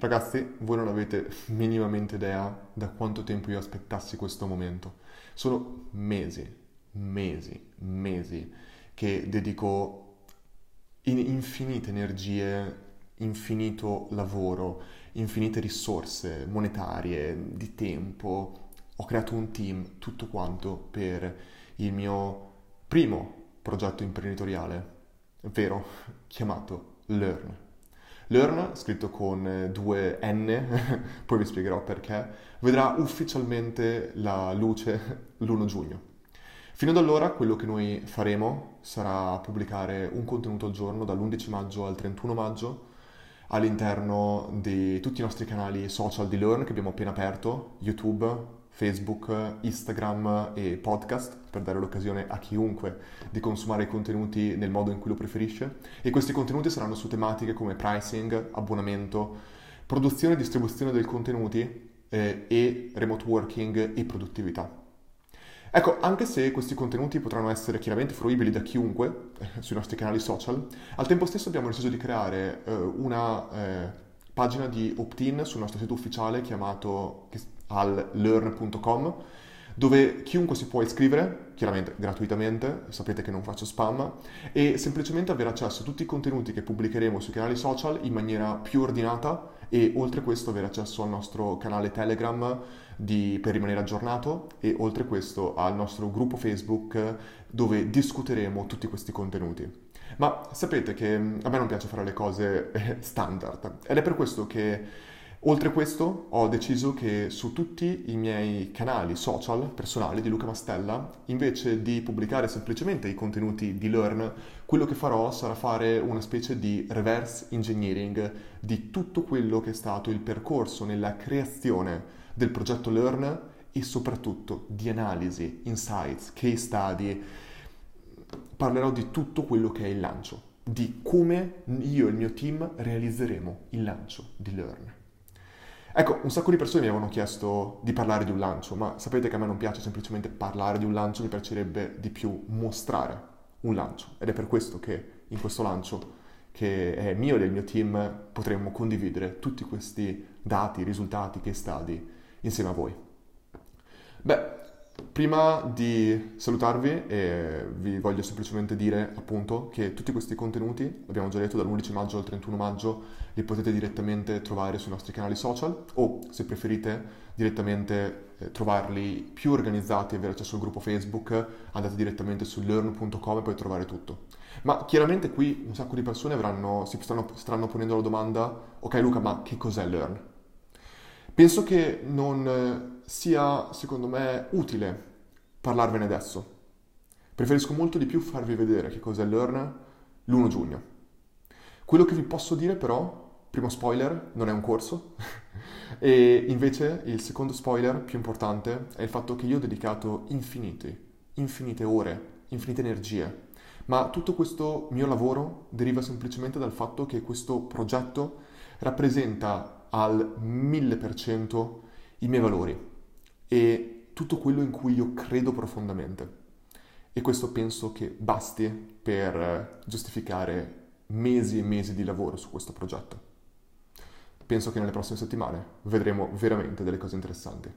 Ragazzi, voi non avete minimamente idea da quanto tempo io aspettassi questo momento. Sono mesi, mesi, mesi che dedico in infinite energie, infinito lavoro, infinite risorse monetarie, di tempo. Ho creato un team, tutto quanto per il mio primo progetto imprenditoriale, vero, chiamato Learn. Learn, scritto con eh, due N, poi vi spiegherò perché, vedrà ufficialmente la luce l'1 giugno. Fino ad allora quello che noi faremo sarà pubblicare un contenuto al giorno dall'11 maggio al 31 maggio all'interno di tutti i nostri canali social di Learn che abbiamo appena aperto, YouTube, Facebook, Instagram e podcast per dare l'occasione a chiunque di consumare i contenuti nel modo in cui lo preferisce e questi contenuti saranno su tematiche come pricing, abbonamento, produzione e distribuzione dei contenuti eh, e remote working e produttività. Ecco, anche se questi contenuti potranno essere chiaramente fruibili da chiunque eh, sui nostri canali social, al tempo stesso abbiamo deciso di creare eh, una eh, pagina di opt-in sul nostro sito ufficiale chiamato al learn.com dove chiunque si può iscrivere, chiaramente gratuitamente, sapete che non faccio spam, e semplicemente avere accesso a tutti i contenuti che pubblicheremo sui canali social in maniera più ordinata e oltre questo avere accesso al nostro canale Telegram di, per rimanere aggiornato e oltre questo al nostro gruppo Facebook dove discuteremo tutti questi contenuti. Ma sapete che a me non piace fare le cose eh, standard ed è per questo che Oltre a questo ho deciso che su tutti i miei canali social personali di Luca Mastella, invece di pubblicare semplicemente i contenuti di Learn, quello che farò sarà fare una specie di reverse engineering di tutto quello che è stato il percorso nella creazione del progetto Learn e soprattutto di analisi, insights, case study. Parlerò di tutto quello che è il lancio, di come io e il mio team realizzeremo il lancio di Learn. Ecco, un sacco di persone mi avevano chiesto di parlare di un lancio, ma sapete che a me non piace semplicemente parlare di un lancio, mi piacerebbe di più mostrare un lancio. Ed è per questo che in questo lancio, che è mio e del mio team, potremmo condividere tutti questi dati, risultati, case study insieme a voi. Beh, Prima di salutarvi eh, vi voglio semplicemente dire appunto che tutti questi contenuti, abbiamo già detto dall'11 maggio al 31 maggio, li potete direttamente trovare sui nostri canali social o se preferite direttamente eh, trovarli più organizzati e avere accesso al gruppo Facebook, andate direttamente su learn.com e poi trovare tutto. Ma chiaramente qui un sacco di persone avranno, si stanno, stanno ponendo la domanda, ok Luca, ma che cos'è Learn? Penso che non sia, secondo me, utile parlarvene adesso. Preferisco molto di più farvi vedere che cos'è Learn l'1 giugno. Quello che vi posso dire però, primo spoiler, non è un corso, e invece il secondo spoiler più importante è il fatto che io ho dedicato infinite, infinite ore, infinite energie, ma tutto questo mio lavoro deriva semplicemente dal fatto che questo progetto rappresenta al 1000% i miei valori e tutto quello in cui io credo profondamente. E questo penso che basti per giustificare mesi e mesi di lavoro su questo progetto. Penso che nelle prossime settimane vedremo veramente delle cose interessanti.